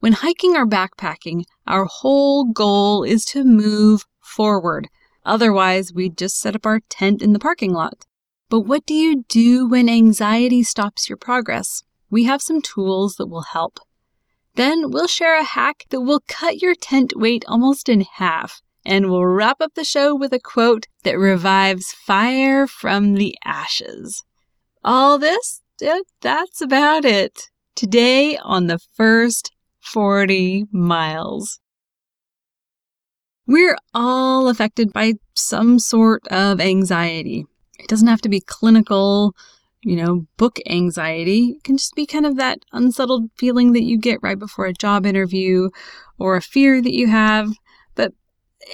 when hiking or backpacking, our whole goal is to move forward. Otherwise, we'd just set up our tent in the parking lot. But what do you do when anxiety stops your progress? We have some tools that will help. Then we'll share a hack that will cut your tent weight almost in half. And we'll wrap up the show with a quote that revives fire from the ashes. All this, that's about it. Today on the first 40 miles. We're all affected by some sort of anxiety. It doesn't have to be clinical, you know, book anxiety. It can just be kind of that unsettled feeling that you get right before a job interview or a fear that you have. But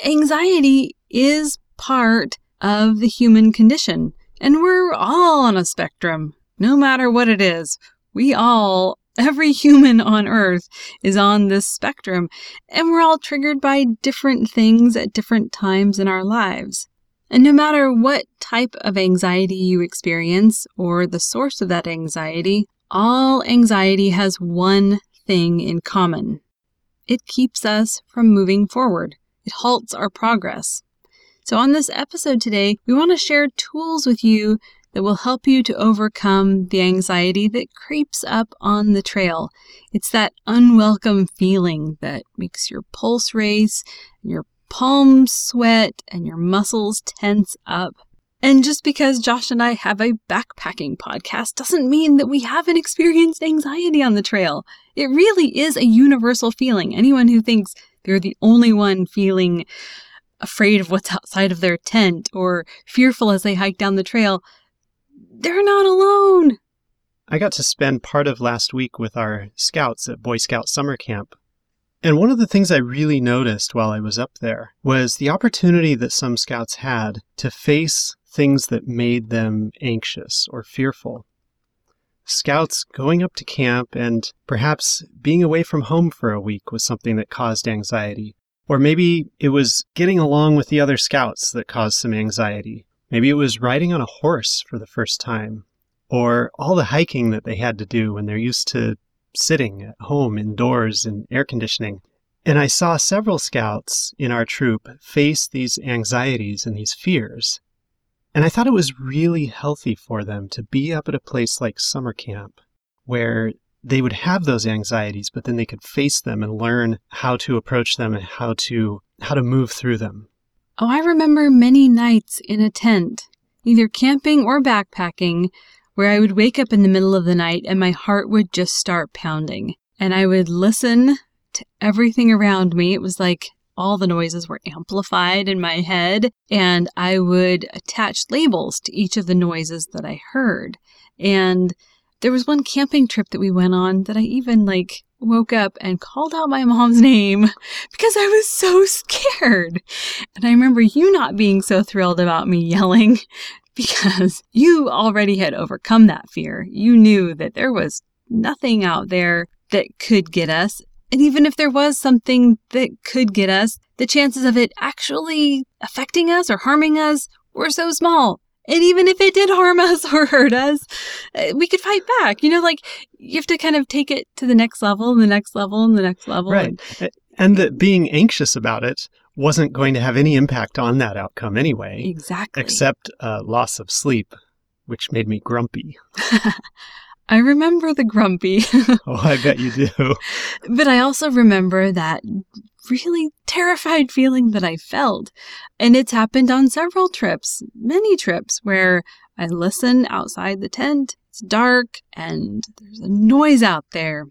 anxiety is part of the human condition. And we're all on a spectrum, no matter what it is. We all Every human on earth is on this spectrum, and we're all triggered by different things at different times in our lives. And no matter what type of anxiety you experience or the source of that anxiety, all anxiety has one thing in common it keeps us from moving forward, it halts our progress. So, on this episode today, we want to share tools with you that will help you to overcome the anxiety that creeps up on the trail. It's that unwelcome feeling that makes your pulse race, your palms sweat, and your muscles tense up. And just because Josh and I have a backpacking podcast doesn't mean that we haven't experienced anxiety on the trail. It really is a universal feeling. Anyone who thinks they're the only one feeling afraid of what's outside of their tent or fearful as they hike down the trail, they're not alone. I got to spend part of last week with our scouts at Boy Scout Summer Camp. And one of the things I really noticed while I was up there was the opportunity that some scouts had to face things that made them anxious or fearful. Scouts going up to camp and perhaps being away from home for a week was something that caused anxiety. Or maybe it was getting along with the other scouts that caused some anxiety. Maybe it was riding on a horse for the first time, or all the hiking that they had to do when they're used to sitting at home indoors in air conditioning. And I saw several scouts in our troop face these anxieties and these fears. And I thought it was really healthy for them to be up at a place like summer camp where they would have those anxieties, but then they could face them and learn how to approach them and how to how to move through them. Oh, I remember many nights in a tent, either camping or backpacking, where I would wake up in the middle of the night and my heart would just start pounding. And I would listen to everything around me. It was like all the noises were amplified in my head, and I would attach labels to each of the noises that I heard. And there was one camping trip that we went on that I even like woke up and called out my mom's name because I was so scared. And I remember you not being so thrilled about me yelling because you already had overcome that fear. You knew that there was nothing out there that could get us. And even if there was something that could get us, the chances of it actually affecting us or harming us were so small and even if it did harm us or hurt us, uh, we could fight back. You know, like you have to kind of take it to the next level and the next level and the next level. Right. And, and that being anxious about it wasn't going to have any impact on that outcome anyway. Exactly. Except uh, loss of sleep, which made me grumpy. I remember the grumpy. oh, I bet you do. but I also remember that really terrified feeling that I felt. And it's happened on several trips, many trips, where I listen outside the tent, it's dark, and there's a noise out there.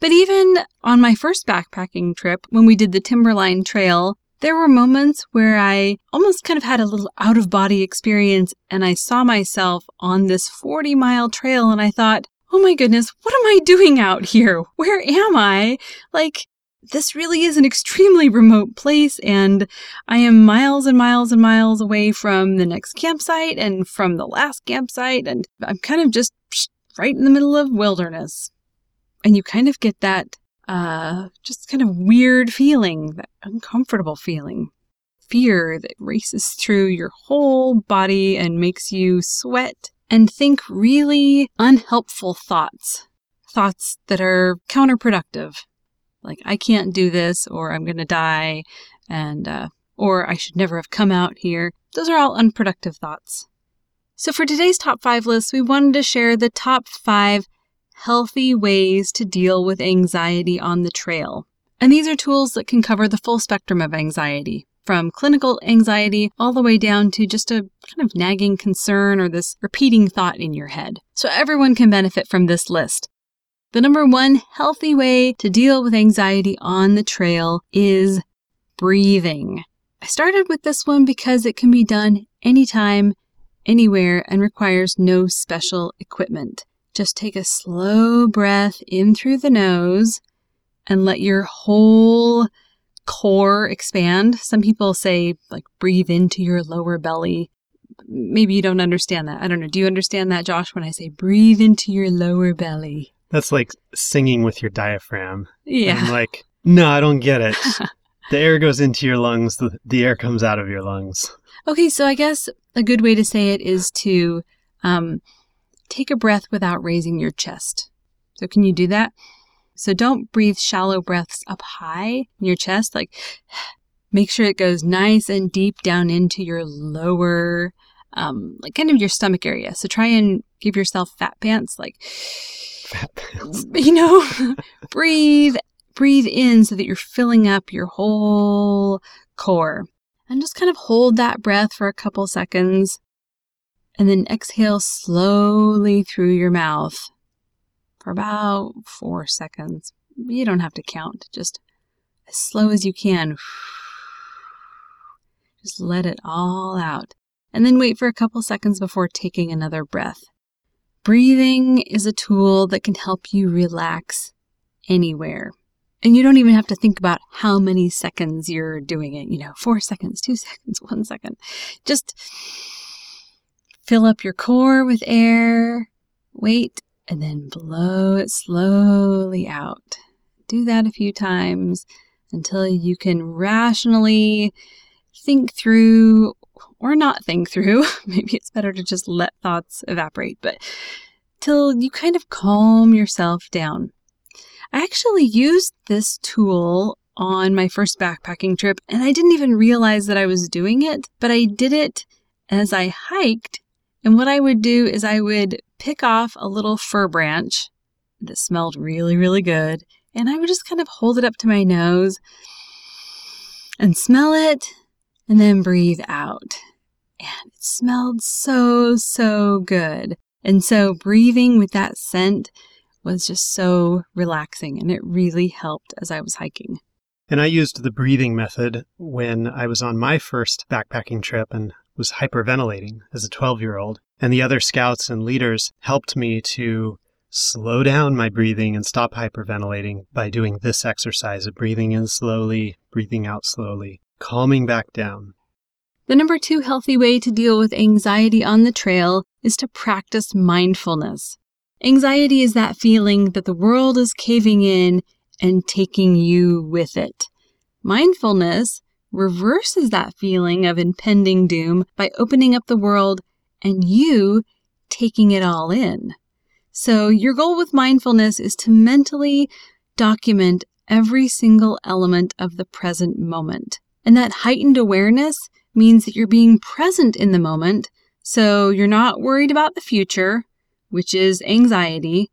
But even on my first backpacking trip, when we did the Timberline Trail, there were moments where I almost kind of had a little out of body experience and I saw myself on this 40 mile trail and I thought, oh my goodness, what am I doing out here? Where am I? Like, this really is an extremely remote place and I am miles and miles and miles away from the next campsite and from the last campsite and I'm kind of just right in the middle of wilderness. And you kind of get that uh just kind of weird feeling, that uncomfortable feeling. Fear that races through your whole body and makes you sweat and think really unhelpful thoughts. Thoughts that are counterproductive like I can't do this, or I'm going to die, and uh, or I should never have come out here. Those are all unproductive thoughts. So for today's top five list, we wanted to share the top five healthy ways to deal with anxiety on the trail. And these are tools that can cover the full spectrum of anxiety, from clinical anxiety all the way down to just a kind of nagging concern or this repeating thought in your head. So everyone can benefit from this list. The number one healthy way to deal with anxiety on the trail is breathing. I started with this one because it can be done anytime, anywhere, and requires no special equipment. Just take a slow breath in through the nose and let your whole core expand. Some people say, like, breathe into your lower belly. Maybe you don't understand that. I don't know. Do you understand that, Josh, when I say breathe into your lower belly? That's like singing with your diaphragm. Yeah. And I'm like, no, I don't get it. the air goes into your lungs, the, the air comes out of your lungs. Okay, so I guess a good way to say it is to um, take a breath without raising your chest. So, can you do that? So, don't breathe shallow breaths up high in your chest. Like, make sure it goes nice and deep down into your lower, um, like kind of your stomach area. So, try and give yourself fat pants, like Fat you know, breathe, breathe in so that you're filling up your whole core. And just kind of hold that breath for a couple seconds. And then exhale slowly through your mouth for about four seconds. You don't have to count, just as slow as you can. Just let it all out. And then wait for a couple seconds before taking another breath. Breathing is a tool that can help you relax anywhere. And you don't even have to think about how many seconds you're doing it. You know, four seconds, two seconds, one second. Just fill up your core with air, wait, and then blow it slowly out. Do that a few times until you can rationally think through or not think through. Maybe it's better to just let thoughts evaporate, but till you kind of calm yourself down. I actually used this tool on my first backpacking trip and I didn't even realize that I was doing it, but I did it as I hiked. And what I would do is I would pick off a little fir branch that smelled really, really good. And I would just kind of hold it up to my nose and smell it and then breathe out. And it smelled so, so good. And so breathing with that scent was just so relaxing and it really helped as I was hiking. And I used the breathing method when I was on my first backpacking trip and was hyperventilating as a 12 year old. And the other scouts and leaders helped me to slow down my breathing and stop hyperventilating by doing this exercise of breathing in slowly, breathing out slowly, calming back down. The number two healthy way to deal with anxiety on the trail is to practice mindfulness. Anxiety is that feeling that the world is caving in and taking you with it. Mindfulness reverses that feeling of impending doom by opening up the world and you taking it all in. So, your goal with mindfulness is to mentally document every single element of the present moment. And that heightened awareness means that you're being present in the moment. So you're not worried about the future, which is anxiety,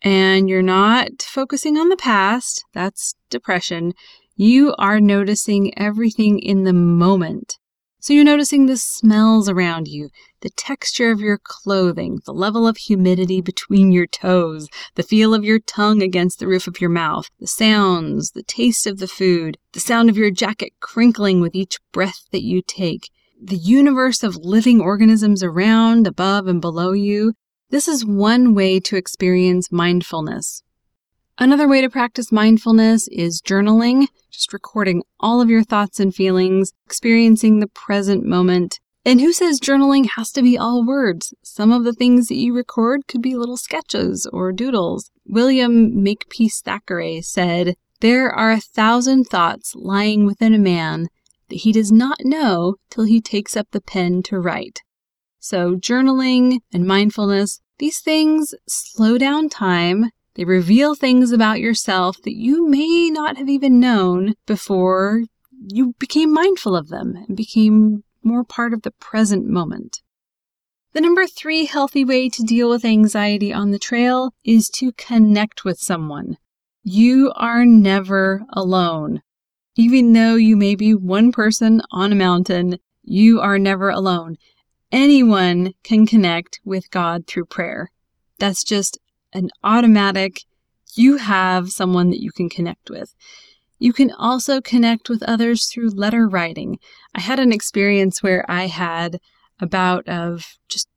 and you're not focusing on the past. That's depression. You are noticing everything in the moment. So you're noticing the smells around you, the texture of your clothing, the level of humidity between your toes, the feel of your tongue against the roof of your mouth, the sounds, the taste of the food, the sound of your jacket crinkling with each breath that you take, the universe of living organisms around, above, and below you. This is one way to experience mindfulness. Another way to practice mindfulness is journaling, just recording all of your thoughts and feelings, experiencing the present moment. And who says journaling has to be all words? Some of the things that you record could be little sketches or doodles. William Makepeace Thackeray said, There are a thousand thoughts lying within a man that he does not know till he takes up the pen to write. So, journaling and mindfulness, these things slow down time they reveal things about yourself that you may not have even known before you became mindful of them and became more part of the present moment. The number three healthy way to deal with anxiety on the trail is to connect with someone. You are never alone. Even though you may be one person on a mountain, you are never alone. Anyone can connect with God through prayer. That's just an automatic, you have someone that you can connect with. You can also connect with others through letter writing. I had an experience where I had a bout of just,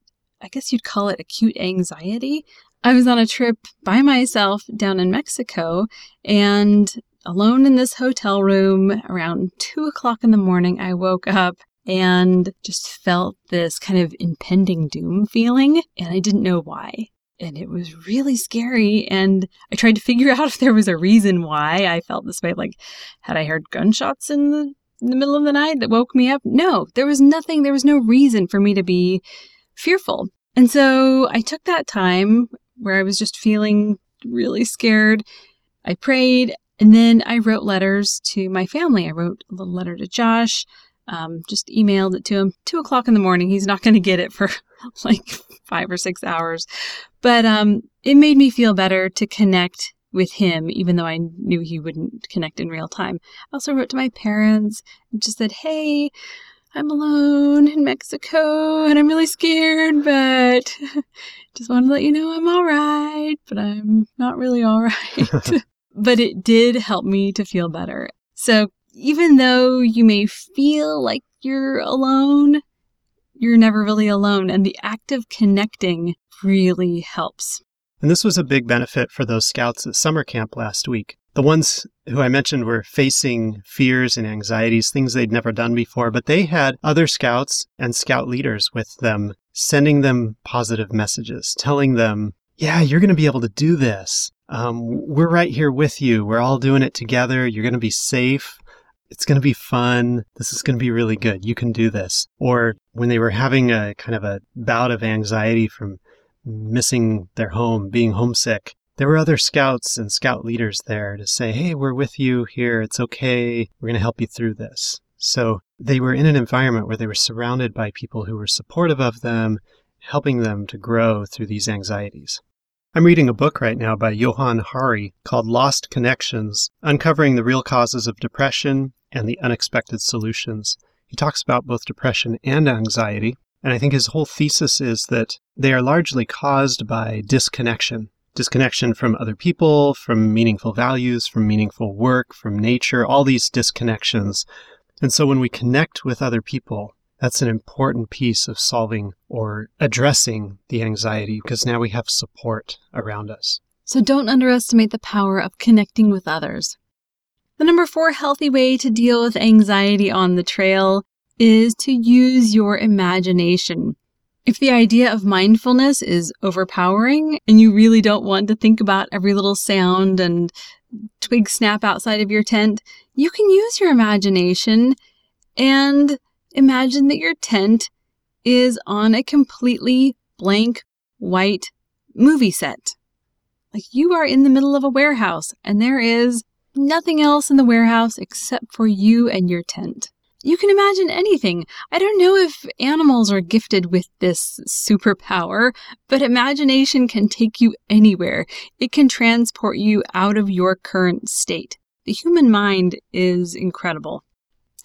I guess you'd call it acute anxiety. I was on a trip by myself down in Mexico and alone in this hotel room around two o'clock in the morning. I woke up and just felt this kind of impending doom feeling, and I didn't know why and it was really scary. And I tried to figure out if there was a reason why I felt this way. Like, had I heard gunshots in the, in the middle of the night that woke me up? No, there was nothing. There was no reason for me to be fearful. And so I took that time where I was just feeling really scared. I prayed and then I wrote letters to my family. I wrote a little letter to Josh, um, just emailed it to him. Two o'clock in the morning. He's not going to get it for like five or six hours. But um, it made me feel better to connect with him, even though I knew he wouldn't connect in real time. I also wrote to my parents and just said, hey, I'm alone in Mexico and I'm really scared, but just wanted to let you know I'm all right, but I'm not really all right. but it did help me to feel better. So even though you may feel like you're alone, you're never really alone. And the act of connecting really helps. And this was a big benefit for those scouts at summer camp last week. The ones who I mentioned were facing fears and anxieties, things they'd never done before, but they had other scouts and scout leaders with them, sending them positive messages, telling them, yeah, you're going to be able to do this. Um, we're right here with you. We're all doing it together. You're going to be safe. It's going to be fun. This is going to be really good. You can do this. Or when they were having a kind of a bout of anxiety from missing their home, being homesick, there were other scouts and scout leaders there to say, Hey, we're with you here. It's okay. We're going to help you through this. So they were in an environment where they were surrounded by people who were supportive of them, helping them to grow through these anxieties. I'm reading a book right now by Johann Hari called Lost Connections Uncovering the Real Causes of Depression and the Unexpected Solutions. He talks about both depression and anxiety, and I think his whole thesis is that they are largely caused by disconnection. Disconnection from other people, from meaningful values, from meaningful work, from nature, all these disconnections. And so when we connect with other people, that's an important piece of solving or addressing the anxiety because now we have support around us. So don't underestimate the power of connecting with others. The number four healthy way to deal with anxiety on the trail is to use your imagination. If the idea of mindfulness is overpowering and you really don't want to think about every little sound and twig snap outside of your tent, you can use your imagination and Imagine that your tent is on a completely blank white movie set. Like you are in the middle of a warehouse and there is nothing else in the warehouse except for you and your tent. You can imagine anything. I don't know if animals are gifted with this superpower, but imagination can take you anywhere. It can transport you out of your current state. The human mind is incredible.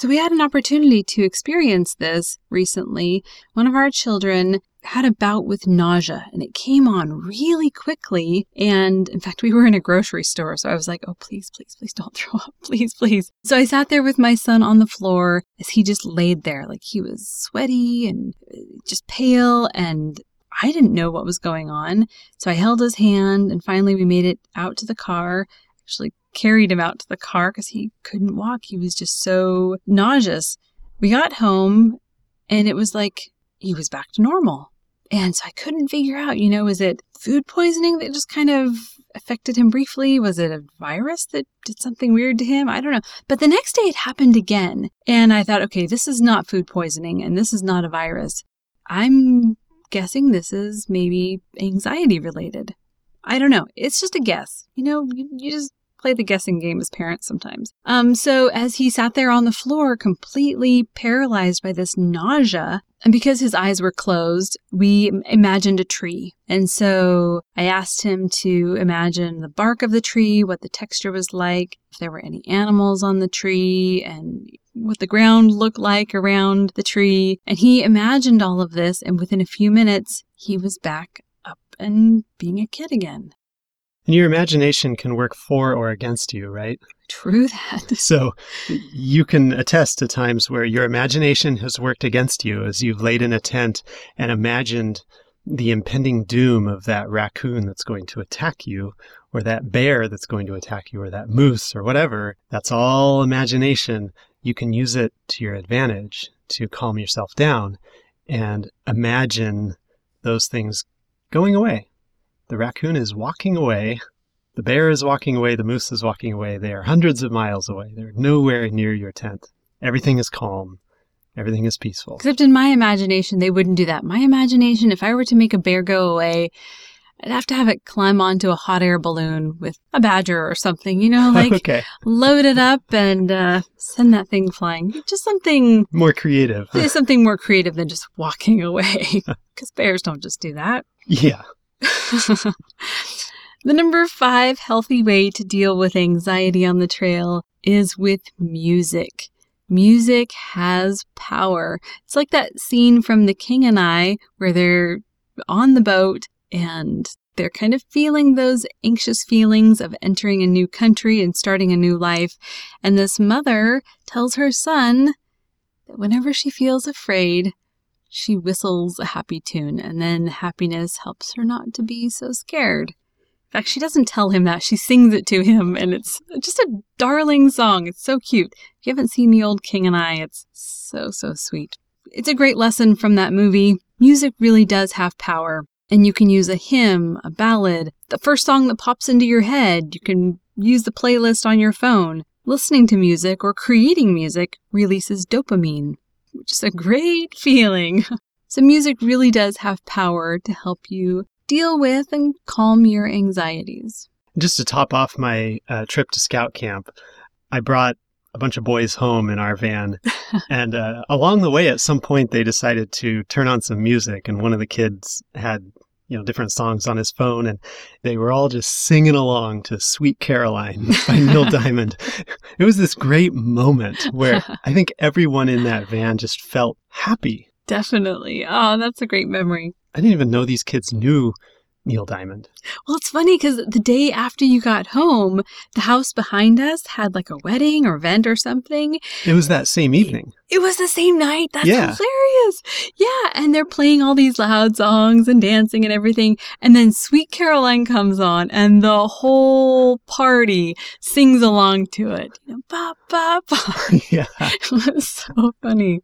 So we had an opportunity to experience this recently. One of our children had a bout with nausea and it came on really quickly. And in fact, we were in a grocery store. So I was like, oh, please, please, please don't throw up. Please, please. So I sat there with my son on the floor as he just laid there. Like he was sweaty and uh, just pale. And I didn't know what was going on. So I held his hand and finally we made it out to the car. Actually carried him out to the car because he couldn't walk. He was just so nauseous. We got home and it was like he was back to normal. And so I couldn't figure out, you know, was it food poisoning that just kind of affected him briefly? Was it a virus that did something weird to him? I don't know. But the next day it happened again. And I thought, okay, this is not food poisoning and this is not a virus. I'm guessing this is maybe anxiety related. I don't know. It's just a guess. You know, you, you just play the guessing game as parents sometimes. Um, so as he sat there on the floor, completely paralyzed by this nausea, and because his eyes were closed, we imagined a tree. And so I asked him to imagine the bark of the tree, what the texture was like, if there were any animals on the tree, and what the ground looked like around the tree. And he imagined all of this, and within a few minutes, he was back up and being a kid again. And your imagination can work for or against you, right? True that. So you can attest to times where your imagination has worked against you as you've laid in a tent and imagined the impending doom of that raccoon that's going to attack you, or that bear that's going to attack you, or that moose, or whatever. That's all imagination. You can use it to your advantage to calm yourself down and imagine those things going away the raccoon is walking away. The bear is walking away. The moose is walking away. They are hundreds of miles away. They're nowhere near your tent. Everything is calm. Everything is peaceful. Except in my imagination, they wouldn't do that. My imagination, if I were to make a bear go away, I'd have to have it climb onto a hot air balloon with a badger or something, you know, like okay. load it up and uh, send that thing flying. Just something more creative. something more creative than just walking away. Because bears don't just do that. Yeah. the number five healthy way to deal with anxiety on the trail is with music. Music has power. It's like that scene from The King and I where they're on the boat and they're kind of feeling those anxious feelings of entering a new country and starting a new life. And this mother tells her son that whenever she feels afraid, she whistles a happy tune, and then happiness helps her not to be so scared. In fact, she doesn't tell him that. She sings it to him, and it's just a darling song. It's so cute. If you haven't seen The Old King and I, it's so, so sweet. It's a great lesson from that movie. Music really does have power, and you can use a hymn, a ballad, the first song that pops into your head. You can use the playlist on your phone. Listening to music or creating music releases dopamine, which is a great feeling. So, music really does have power to help you deal with and calm your anxieties. Just to top off my uh, trip to scout camp, I brought a bunch of boys home in our van. and uh, along the way, at some point, they decided to turn on some music. And one of the kids had you know different songs on his phone and they were all just singing along to sweet caroline by neil diamond. It was this great moment where i think everyone in that van just felt happy. Definitely. Oh that's a great memory. I didn't even know these kids knew Neil Diamond. Well, it's funny because the day after you got home, the house behind us had like a wedding or event or something. It was that same evening. It was the same night. That's yeah. hilarious. Yeah. And they're playing all these loud songs and dancing and everything. And then Sweet Caroline comes on and the whole party sings along to it. You know, ba, ba, ba. yeah. it was so funny.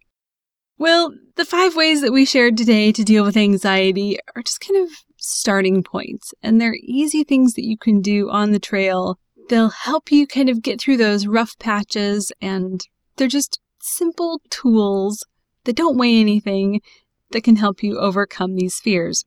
Well, the five ways that we shared today to deal with anxiety are just kind of starting points, and they're easy things that you can do on the trail. They'll help you kind of get through those rough patches, and they're just simple tools that don't weigh anything that can help you overcome these fears.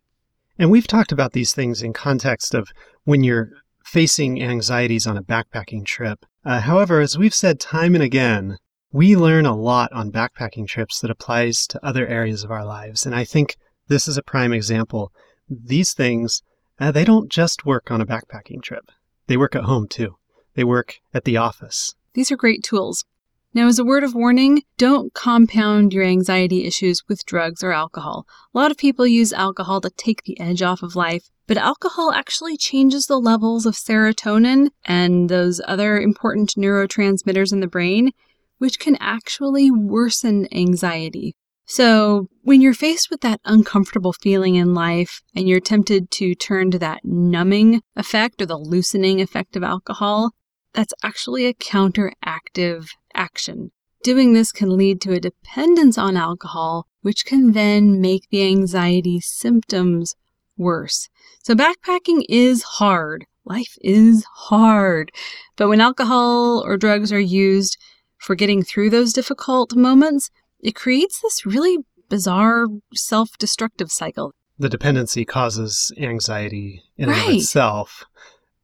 And we've talked about these things in context of when you're facing anxieties on a backpacking trip. Uh, however, as we've said time and again, we learn a lot on backpacking trips that applies to other areas of our lives. And I think this is a prime example these things, uh, they don't just work on a backpacking trip. They work at home too. They work at the office. These are great tools. Now, as a word of warning, don't compound your anxiety issues with drugs or alcohol. A lot of people use alcohol to take the edge off of life, but alcohol actually changes the levels of serotonin and those other important neurotransmitters in the brain, which can actually worsen anxiety. So, when you're faced with that uncomfortable feeling in life and you're tempted to turn to that numbing effect or the loosening effect of alcohol, that's actually a counteractive action. Doing this can lead to a dependence on alcohol, which can then make the anxiety symptoms worse. So, backpacking is hard. Life is hard. But when alcohol or drugs are used for getting through those difficult moments, it creates this really bizarre self destructive cycle. The dependency causes anxiety in and Right. of itself,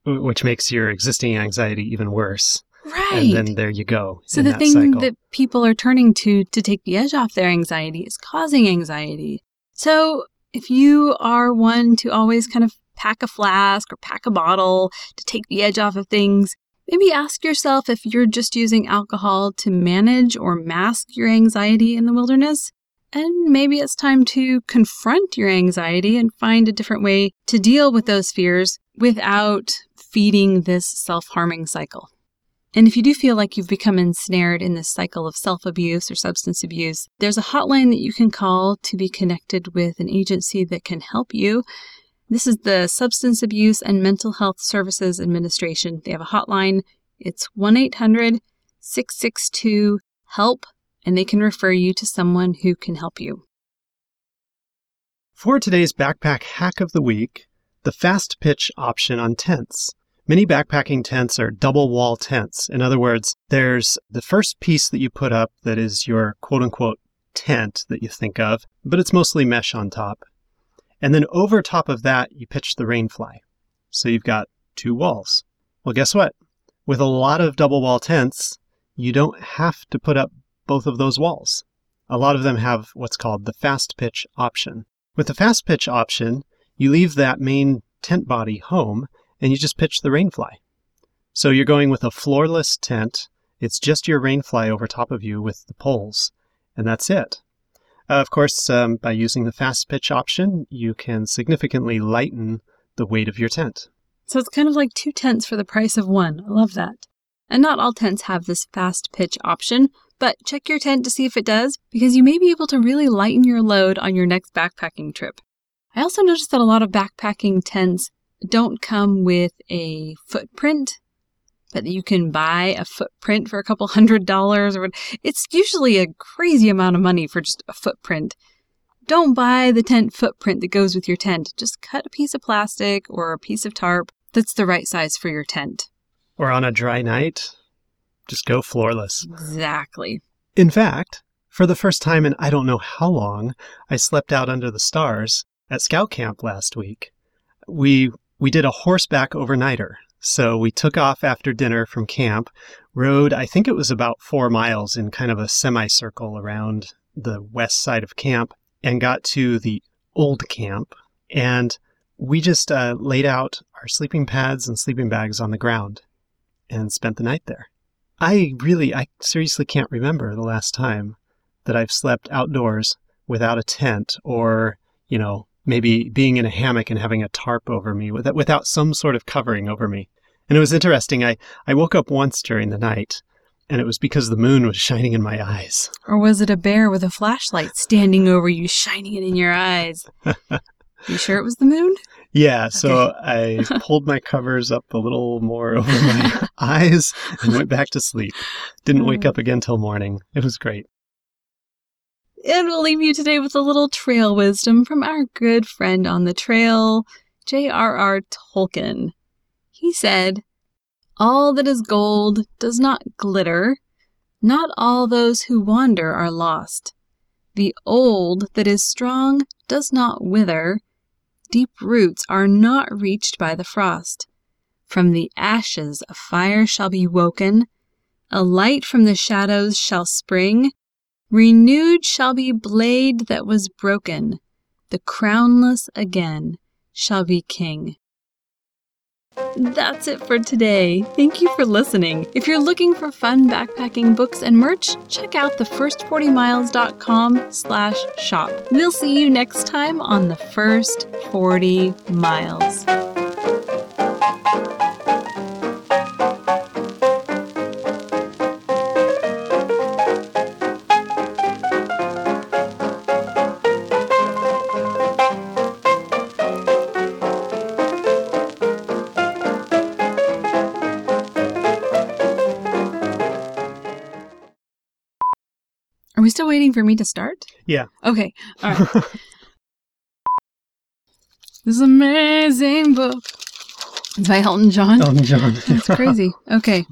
which makes your existing anxiety even worse. Right. And then there you go. so the that thing cycle. that people are turning to to take the edge off their anxiety is causing anxiety. So if you are one to always kind of pack a flask or pack a bottle to take the edge off of things, maybe ask yourself if you're just using alcohol to manage or mask your anxiety in the wilderness. And maybe it's time to confront your anxiety and find a different way to deal with those fears without feeding this self harming cycle. And if you do feel like you've become ensnared in this cycle of self abuse or substance abuse, there's a hotline that you can call to be connected with an agency that can help you. This is the Substance Abuse and Mental Health Services Administration. They have a hotline. It's 1 800 662 HELP, and they can refer you to someone who can help you. For today's backpack hack of the week, the fast pitch option on tents. Many backpacking tents are double wall tents. In other words, there's the first piece that you put up that is your quote unquote tent that you think of, but it's mostly mesh on top. And then over top of that, you pitch the rainfly. So you've got two walls. Well, guess what? With a lot of double wall tents, you don't have to put up both of those walls. A lot of them have what's called the fast pitch option. With the fast pitch option, you leave that main tent body home and you just pitch the rainfly. So you're going with a floorless tent. It's just your rainfly over top of you with the poles, and that's it. Uh, of course, um, by using the fast pitch option, you can significantly lighten the weight of your tent. So it's kind of like two tents for the price of one. I love that. And not all tents have this fast pitch option, but check your tent to see if it does, because you may be able to really lighten your load on your next backpacking trip. I also noticed that a lot of backpacking tents don't come with a footprint, but you can buy a footprint for a couple hundred dollars or what. It's usually a crazy amount of money for just a footprint. Don't buy the tent footprint that goes with your tent. Just cut a piece of plastic or a piece of tarp that's the right size for your tent. Or on a dry night, just go floorless. Exactly. In fact, for the first time in I don't know how long, I slept out under the stars at scout camp last week. We we did a horseback overnighter. So we took off after dinner from camp, rode I think it was about 4 miles in kind of a semicircle around the west side of camp and got to the old camp and we just uh, laid out our sleeping pads and sleeping bags on the ground and spent the night there. I really, I seriously can't remember the last time that I've slept outdoors without a tent or, you know, maybe being in a hammock and having a tarp over me without, without some sort of covering over me. And it was interesting. I, I woke up once during the night and it was because the moon was shining in my eyes. Or was it a bear with a flashlight standing over you, shining it in your eyes? you sure it was the moon? Yeah, so I pulled my covers up a little more over my eyes and went back to sleep. Didn't wake hmm. up again till morning. It was great. And we'll leave you today with a little trail wisdom from our good friend on the trail, J.R.R. Tolkien. He said, All that is gold does not glitter. Not all those who wander are lost. The old that is strong does not wither. Deep roots are not reached by the frost. From the ashes a fire shall be woken. A light from the shadows shall spring. Renewed shall be blade that was broken. The crownless again shall be king. That's it for today. Thank you for listening. If you're looking for fun backpacking books and merch, check out thefirst40miles.com slash shop. We'll see you next time on The First 40 Miles. Still waiting for me to start? Yeah. Okay. All right. this amazing book. It's by Elton John. Elton John. That's crazy. Okay.